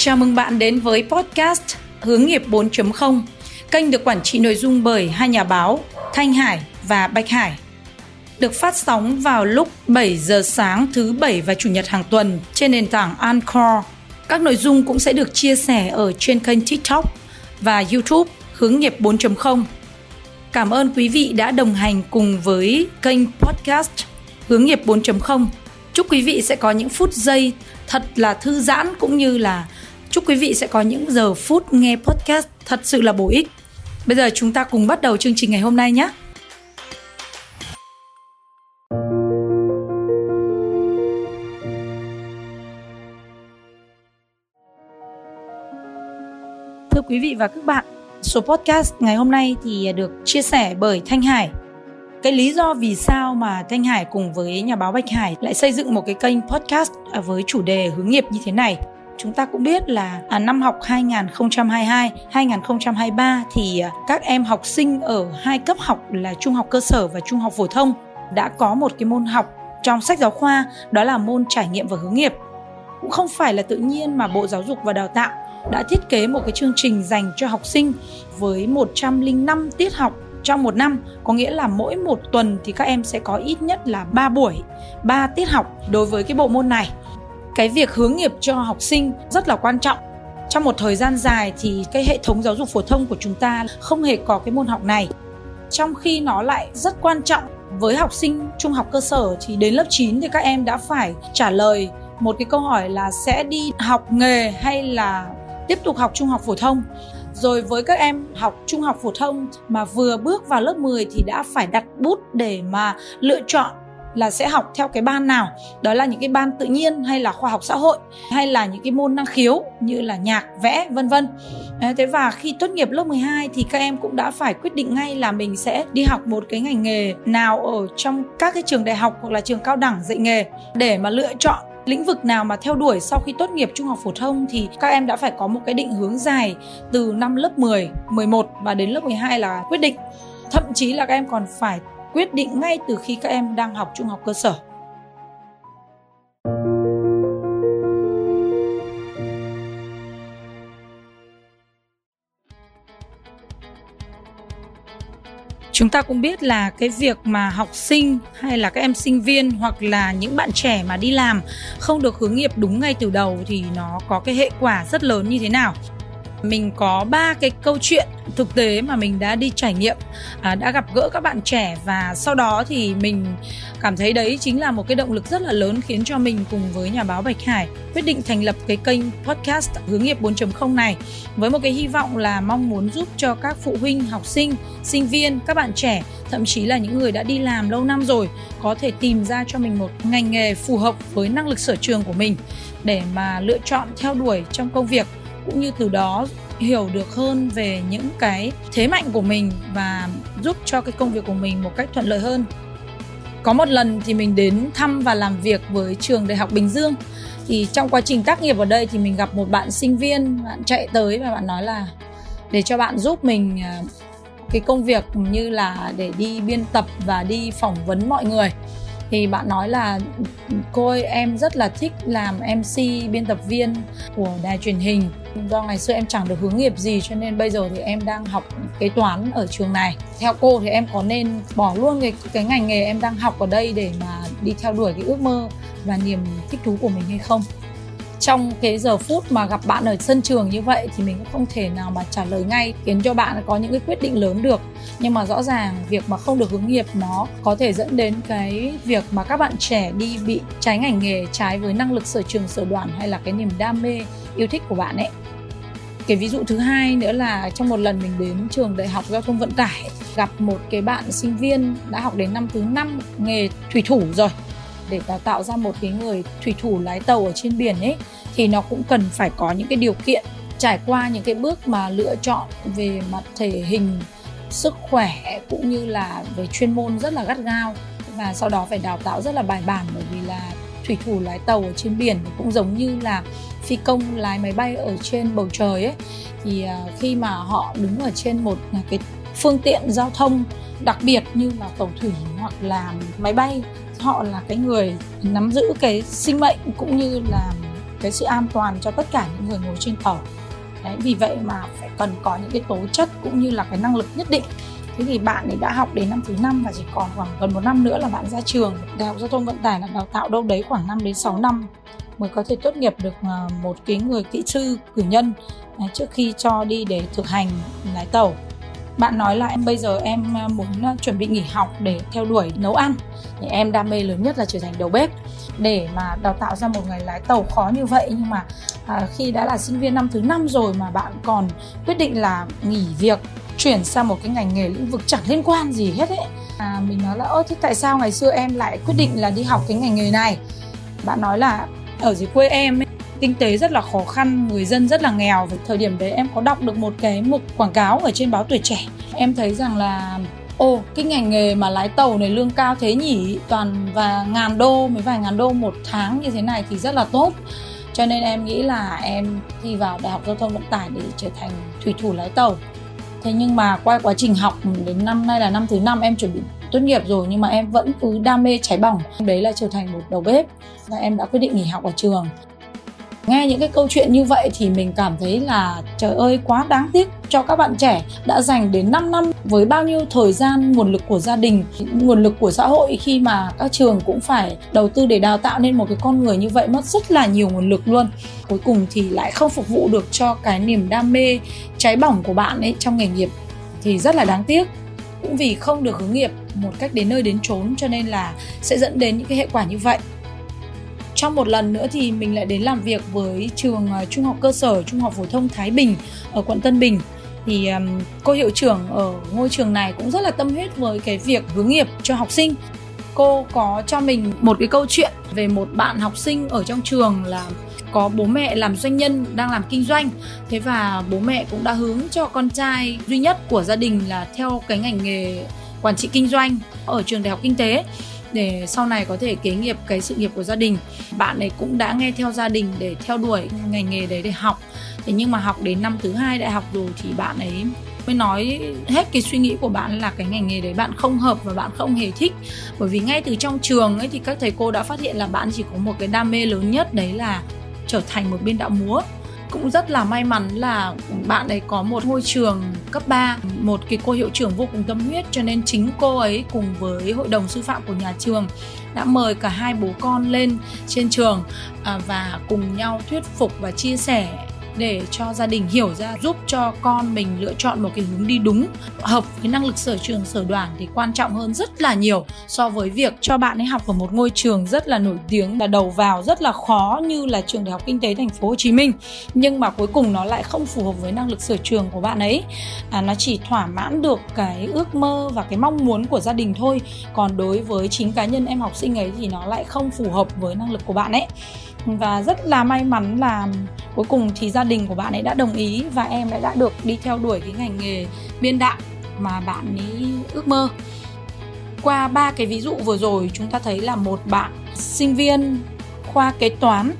Chào mừng bạn đến với podcast Hướng nghiệp 4.0, kênh được quản trị nội dung bởi hai nhà báo Thanh Hải và Bạch Hải. Được phát sóng vào lúc 7 giờ sáng thứ bảy và chủ nhật hàng tuần trên nền tảng Anchor. Các nội dung cũng sẽ được chia sẻ ở trên kênh TikTok và YouTube Hướng nghiệp 4.0. Cảm ơn quý vị đã đồng hành cùng với kênh podcast Hướng nghiệp 4.0. Chúc quý vị sẽ có những phút giây thật là thư giãn cũng như là chúc quý vị sẽ có những giờ phút nghe podcast thật sự là bổ ích. Bây giờ chúng ta cùng bắt đầu chương trình ngày hôm nay nhé. Thưa quý vị và các bạn, số podcast ngày hôm nay thì được chia sẻ bởi Thanh Hải. Cái lý do vì sao mà Thanh Hải cùng với nhà báo Bạch Hải lại xây dựng một cái kênh podcast với chủ đề hướng nghiệp như thế này chúng ta cũng biết là à, năm học 2022 2023 thì à, các em học sinh ở hai cấp học là trung học cơ sở và trung học phổ thông đã có một cái môn học trong sách giáo khoa đó là môn trải nghiệm và hướng nghiệp. Cũng không phải là tự nhiên mà Bộ Giáo dục và Đào tạo đã thiết kế một cái chương trình dành cho học sinh với 105 tiết học trong một năm. Có nghĩa là mỗi một tuần thì các em sẽ có ít nhất là 3 buổi 3 tiết học đối với cái bộ môn này cái việc hướng nghiệp cho học sinh rất là quan trọng. Trong một thời gian dài thì cái hệ thống giáo dục phổ thông của chúng ta không hề có cái môn học này. Trong khi nó lại rất quan trọng với học sinh trung học cơ sở thì đến lớp 9 thì các em đã phải trả lời một cái câu hỏi là sẽ đi học nghề hay là tiếp tục học trung học phổ thông. Rồi với các em học trung học phổ thông mà vừa bước vào lớp 10 thì đã phải đặt bút để mà lựa chọn là sẽ học theo cái ban nào. Đó là những cái ban tự nhiên hay là khoa học xã hội hay là những cái môn năng khiếu như là nhạc vẽ vân vân. Thế và khi tốt nghiệp lớp 12 thì các em cũng đã phải quyết định ngay là mình sẽ đi học một cái ngành nghề nào ở trong các cái trường đại học hoặc là trường cao đẳng dạy nghề. Để mà lựa chọn lĩnh vực nào mà theo đuổi sau khi tốt nghiệp trung học phổ thông thì các em đã phải có một cái định hướng dài từ năm lớp 10, 11 và đến lớp 12 là quyết định. Thậm chí là các em còn phải quyết định ngay từ khi các em đang học trung học cơ sở. Chúng ta cũng biết là cái việc mà học sinh hay là các em sinh viên hoặc là những bạn trẻ mà đi làm không được hướng nghiệp đúng ngay từ đầu thì nó có cái hệ quả rất lớn như thế nào mình có ba cái câu chuyện thực tế mà mình đã đi trải nghiệm à, đã gặp gỡ các bạn trẻ và sau đó thì mình cảm thấy đấy chính là một cái động lực rất là lớn khiến cho mình cùng với nhà báo Bạch Hải quyết định thành lập cái kênh podcast hướng nghiệp 4.0 này với một cái hy vọng là mong muốn giúp cho các phụ huynh, học sinh, sinh viên, các bạn trẻ thậm chí là những người đã đi làm lâu năm rồi có thể tìm ra cho mình một ngành nghề phù hợp với năng lực sở trường của mình để mà lựa chọn theo đuổi trong công việc cũng như từ đó hiểu được hơn về những cái thế mạnh của mình và giúp cho cái công việc của mình một cách thuận lợi hơn. Có một lần thì mình đến thăm và làm việc với trường đại học bình dương. Thì trong quá trình tác nghiệp ở đây thì mình gặp một bạn sinh viên, bạn chạy tới và bạn nói là để cho bạn giúp mình à, cái công việc như là để đi biên tập và đi phỏng vấn mọi người. Thì bạn nói là cô ơi, em rất là thích làm mc biên tập viên của đài truyền hình do ngày xưa em chẳng được hướng nghiệp gì, cho nên bây giờ thì em đang học kế toán ở trường này. Theo cô thì em có nên bỏ luôn cái cái ngành nghề em đang học ở đây để mà đi theo đuổi cái ước mơ và niềm thích thú của mình hay không? Trong cái giờ phút mà gặp bạn ở sân trường như vậy thì mình cũng không thể nào mà trả lời ngay, khiến cho bạn có những cái quyết định lớn được. Nhưng mà rõ ràng việc mà không được hướng nghiệp nó có thể dẫn đến cái việc mà các bạn trẻ đi bị trái ngành nghề, trái với năng lực sở trường, sở đoản hay là cái niềm đam mê, yêu thích của bạn ấy. Cái ví dụ thứ hai nữa là trong một lần mình đến trường đại học giao thông vận tải, gặp một cái bạn sinh viên đã học đến năm thứ năm nghề thủy thủ rồi, để đào tạo ra một cái người thủy thủ lái tàu ở trên biển ấy thì nó cũng cần phải có những cái điều kiện, trải qua những cái bước mà lựa chọn về mặt thể hình, sức khỏe cũng như là về chuyên môn rất là gắt gao. Và sau đó phải đào tạo rất là bài bản, bởi vì là thủy thủ lái tàu ở trên biển cũng giống như là phi công lái máy bay ở trên bầu trời ấy. Thì à, khi mà họ đứng ở trên một cái phương tiện giao thông đặc biệt như là tàu thủy hoặc là máy bay, họ là cái người nắm giữ cái sinh mệnh cũng như là cái sự an toàn cho tất cả những người ngồi trên tàu. Đấy, vì vậy mà phải cần có những cái tố chất cũng như là cái năng lực nhất định. Thế thì bạn ấy đã học đến năm thứ năm và chỉ còn khoảng gần một năm nữa là bạn ra trường. Đại học giao thông vận tải là đào tạo đâu đấy khoảng 5 đến 6 năm mới có thể tốt nghiệp được ờ, một cái người kỹ sư cử nhân ờ, trước khi cho đi để thực hành lái tàu bạn nói là em bây giờ em à, muốn à, chuẩn bị nghỉ học để theo đuổi nấu ăn. Thì em đam mê lớn nhất là trở thành đầu bếp. Để mà đào tạo ra một người lái tàu khó như vậy nhưng mà à, khi đã là sinh viên năm thứ năm rồi mà bạn còn quyết định là nghỉ việc chuyển sang một cái ngành nghề lĩnh vực chẳng liên quan gì hết ấy. À, mình nói là ơ thế tại sao ngày xưa em lại quyết định là đi học cái ngành nghề này? Bạn nói là ở dưới quê em ấy, kinh tế rất là khó khăn, người dân rất là nghèo. Và thời điểm đấy em có đọc được một cái mục quảng cáo ở trên báo tuổi trẻ. Em thấy rằng là ồ cái ngành nghề mà lái tàu này lương cao thế nhỉ? Toàn và ngàn đô, mấy vài ngàn đô một tháng như thế này thì rất là tốt. Cho nên em nghĩ là em thi vào đại học giao thông vận tải để trở thành thủy thủ lái tàu. Thế nhưng mà qua quá trình học đến năm, nay là năm thứ năm em chuẩn bị tốt nghiệp rồi nhưng mà em vẫn cứ đam mê cháy bỏng. Đấy là trở thành một đầu bếp và em đã quyết định nghỉ học ở trường nghe những cái câu chuyện như vậy thì mình cảm thấy là trời ơi, quá đáng tiếc cho các bạn trẻ đã dành đến 5 năm với bao nhiêu thời gian, nguồn lực của gia đình, nguồn lực của xã hội khi mà các trường cũng phải đầu tư để đào tạo nên một cái con người như vậy mất rất là nhiều nguồn lực luôn. Cuối cùng thì lại không phục vụ được cho cái niềm đam mê cháy bỏng của bạn ấy trong nghề nghiệp thì rất là đáng tiếc. Cũng vì không được hướng nghiệp một cách đến nơi đến chốn cho nên là sẽ dẫn đến những cái hệ quả như vậy trong một lần nữa thì mình lại đến làm việc với trường à, trung học cơ sở trung học phổ thông Thái Bình ở quận Tân Bình. Thì um, cô hiệu trưởng ở ngôi trường này cũng rất là tâm huyết với cái việc hướng nghiệp cho học sinh. Cô có cho mình một cái câu chuyện về một bạn học sinh ở trong trường là có bố mẹ làm doanh nhân đang làm kinh doanh. Thế và bố mẹ cũng đã hướng cho con trai duy nhất của gia đình là theo cái ngành nghề quản trị kinh doanh ở trường đại học kinh tế để sau này có thể kế nghiệp cái sự nghiệp của gia đình. Bạn ấy cũng đã nghe theo gia đình để theo đuổi ngành nghề đấy để học. Thế nhưng mà học đến năm thứ hai đại học rồi thì bạn ấy mới nói hết cái suy nghĩ của bạn là cái ngành nghề đấy bạn không hợp và bạn không hề thích. Bởi vì ngay từ trong trường ấy thì các thầy cô đã phát hiện là bạn chỉ có một cái đam mê lớn nhất, đấy là trở thành một biên đạo múa cũng rất là may mắn là bạn ấy có một ngôi trường cấp 3 một cái cô hiệu trưởng vô cùng tâm huyết, cho nên chính cô ấy cùng với hội đồng sư phạm của nhà trường đã mời cả hai bố con lên trên trường à, và cùng nhau thuyết phục và chia sẻ để cho gia đình hiểu ra giúp cho con mình lựa chọn một cái hướng đi đúng hợp với năng lực sở trường sở đoàn thì quan trọng hơn rất là nhiều so với việc cho bạn ấy học ở một ngôi trường rất là nổi tiếng là đầu vào rất là khó như là trường đại học kinh tế thành phố Hồ Chí Minh. Nhưng mà cuối cùng nó lại không phù hợp với năng lực sở trường của bạn ấy. À, nó chỉ thỏa mãn được cái ước mơ và cái mong muốn của gia đình thôi. Còn đối với chính cá nhân em học sinh ấy thì nó lại không phù hợp với năng lực của bạn ấy. Và rất là may mắn là cuối cùng thì gia gia đình của bạn ấy đã đồng ý và em lại đã được đi theo đuổi cái ngành nghề biên đạo mà bạn ấy ước mơ. Qua ba cái ví dụ vừa rồi chúng ta thấy là một bạn sinh viên khoa kế toán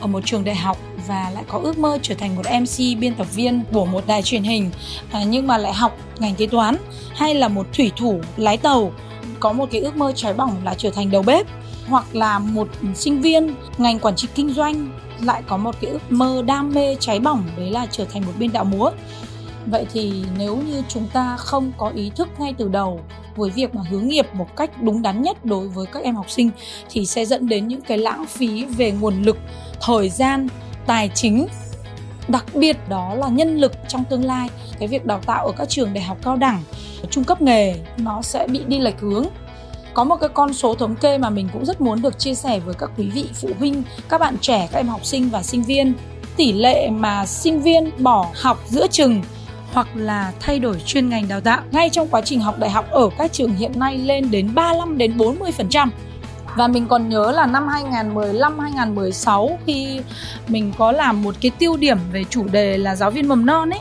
ở một trường đại học và lại có ước mơ trở thành một MC biên tập viên của một đài truyền hình à, nhưng mà lại học ngành kế toán hay là một thủy thủ lái tàu có một cái ước mơ trái bỏng là trở thành đầu bếp hoặc là một sinh viên ngành quản trị kinh doanh lại có một cái ước mơ đam mê cháy bỏng, đấy là trở thành một biên đạo múa. Vậy thì nếu như chúng ta không có ý thức ngay từ đầu với việc mà hướng nghiệp một cách đúng đắn nhất đối với các em học sinh, thì sẽ dẫn đến những cái lãng phí về nguồn lực, thời gian, tài chính. Đặc biệt đó là nhân lực trong tương lai. Cái việc đào tạo ở các trường đại học cao đẳng, trung cấp nghề, nó sẽ bị đi lệch hướng có một cái con số thống kê mà mình cũng rất muốn được chia sẻ với các quý vị phụ huynh, các bạn trẻ, các em học sinh và sinh viên tỷ lệ mà sinh viên bỏ học giữa chừng hoặc là thay đổi chuyên ngành đào tạo ngay trong quá trình học đại học ở các trường hiện nay lên đến 35 đến 40%. Và mình còn nhớ là năm 2015 2016 khi mình có làm một cái tiêu điểm về chủ đề là giáo viên mầm non ấy,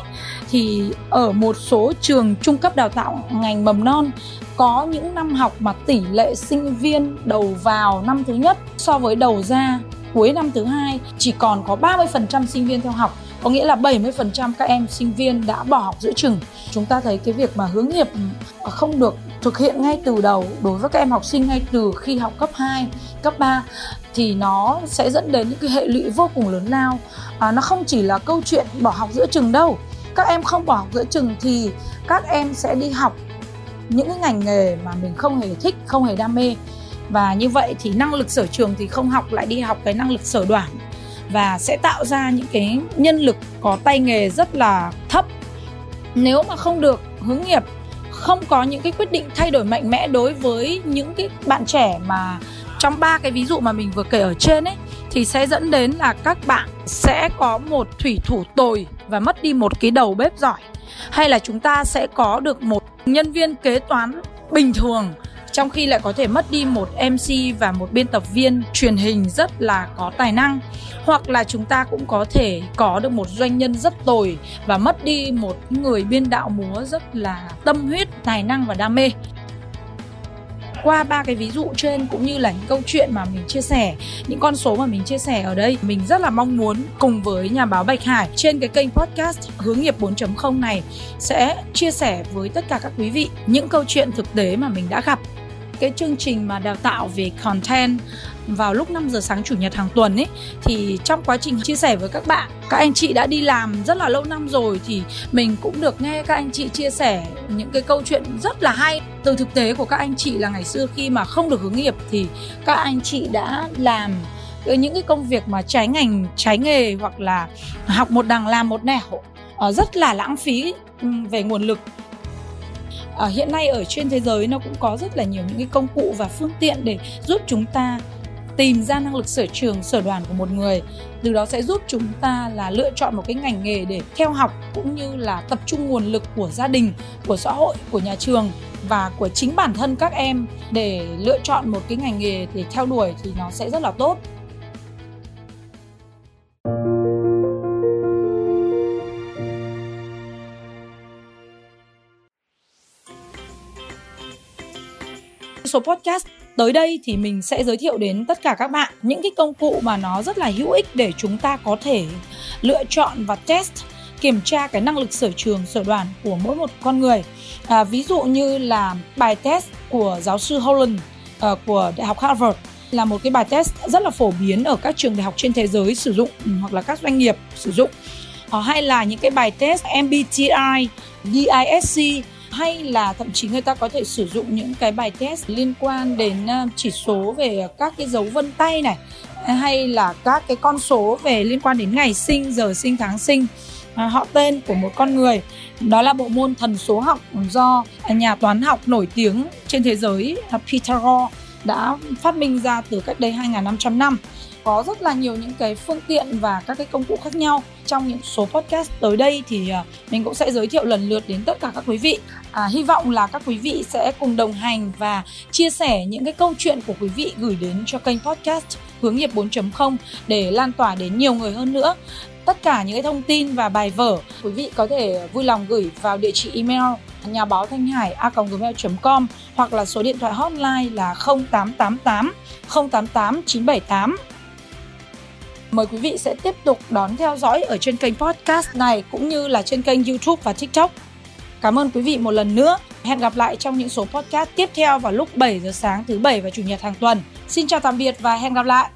thì ở một số trường trung cấp đào tạo ngành mầm non có những năm học mà tỷ lệ sinh viên đầu vào năm thứ nhất so với đầu ra cuối năm thứ hai chỉ còn có 30% sinh viên theo học có nghĩa là 70% các em sinh viên đã bỏ học giữa chừng. Chúng ta thấy cái việc mà hướng nghiệp không được thực hiện ngay từ đầu đối với các em học sinh ngay từ khi học cấp 2, cấp 3 thì nó sẽ dẫn đến những cái hệ lụy vô cùng lớn lao. À, nó không chỉ là câu chuyện bỏ học giữa chừng đâu. Các em không bỏ học giữa chừng thì các em sẽ đi học những cái ngành nghề mà mình không hề thích không hề đam mê. Và như vậy thì năng lực sở trường thì không học lại đi học cái năng lực sở đoản và sẽ tạo ra những cái nhân lực có tay nghề rất là thấp. Nếu mà không được hướng nghiệp, không có những cái quyết định thay đổi mạnh mẽ đối với những cái bạn trẻ mà trong ba cái ví dụ mà mình vừa kể ở trên ấy, thì sẽ dẫn đến là các bạn sẽ có một thủy thủ tồi và mất đi một cái đầu bếp giỏi. Hay là chúng ta sẽ có được một nhân viên kế toán bình thường trong khi lại có thể mất đi một MC và một biên tập viên truyền hình rất là có tài năng. Hoặc là chúng ta cũng có thể có được một doanh nhân rất tồi và mất đi một người biên đạo múa rất là tâm huyết, tài năng và đam mê. Qua ba cái ví dụ trên cũng như là những câu chuyện mà mình chia sẻ, những con số mà mình chia sẻ ở đây, mình rất là mong muốn cùng với nhà báo Bạch Hải trên cái kênh podcast hướng nghiệp 4.0 này sẽ chia sẻ với tất cả các quý vị những câu chuyện thực tế mà mình đã gặp cái chương trình mà đào tạo về content vào lúc 5 giờ sáng chủ nhật hàng tuần ấy, thì trong quá trình chia sẻ với các bạn, các anh chị đã đi làm rất là lâu năm rồi thì mình cũng được nghe các anh chị chia sẻ những cái câu chuyện rất là hay. Từ thực tế của các anh chị là ngày xưa khi mà không được hướng nghiệp thì các anh chị đã làm những cái công việc mà trái ngành, trái nghề hoặc là học một đằng làm một nẻo ờ, rất là lãng phí ừ, về nguồn lực à, hiện nay ở trên thế giới nó cũng có rất là nhiều những cái công cụ và phương tiện để giúp chúng ta tìm ra năng lực sở trường sở đoàn của một người. Từ đó sẽ giúp chúng ta là lựa chọn một cái ngành nghề để theo học cũng như là tập trung nguồn lực của gia đình của xã hội của nhà trường và của chính bản thân các em. Để lựa chọn một cái ngành nghề để theo đuổi thì nó sẽ rất là tốt. Số podcast. Tới đây thì mình sẽ giới thiệu đến tất cả các bạn những cái công cụ mà nó rất là hữu ích để chúng ta có thể lựa chọn và test kiểm tra cái năng lực sở trường sở đoàn của mỗi một con người. À, ví dụ như là bài test của giáo sư Holland uh, của đại học Harvard là một cái bài test rất là phổ biến ở các trường đại học trên thế giới sử dụng ừ, hoặc là các doanh nghiệp sử dụng. Uh, hay là những cái bài test MBTI, DISC hay là thậm chí người ta có thể sử dụng những cái bài test liên quan đến ờ, chỉ số về các cái dấu vân tay này, hay là các cái con số về liên quan đến ngày sinh, giờ sinh, tháng sinh ờ, họ tên của một con người. Đó là bộ môn thần số học do nhà toán học nổi tiếng trên thế giới ờ, Pythagore đã phát minh ra từ cách đây 2.500 năm có rất là nhiều những cái phương tiện và các cái công cụ khác nhau. Trong những số podcast tới đây thì ờ, mình cũng sẽ giới thiệu lần lượt đến tất cả các quý vị. À, hy vọng là các quý vị sẽ cùng đồng hành và chia sẻ những cái câu chuyện của quý vị gửi đến cho kênh podcast hướng nghiệp 4.0 để lan tỏa đến nhiều người hơn nữa tất cả những cái thông tin và bài vở, quý vị có thể vui lòng gửi vào địa chỉ email nhà báo thanh hải a gmail.com hoặc là số điện thoại hotline là 0888 088 978 Mời quý vị sẽ tiếp tục đón theo dõi ở trên kênh podcast này cũng như là trên kênh YouTube và TikTok. Cảm ơn quý vị một lần nữa. Hẹn gặp lại trong những số podcast tiếp theo vào lúc 7 giờ sáng thứ bảy và chủ nhật hàng tuần. Xin chào tạm biệt và hẹn gặp lại.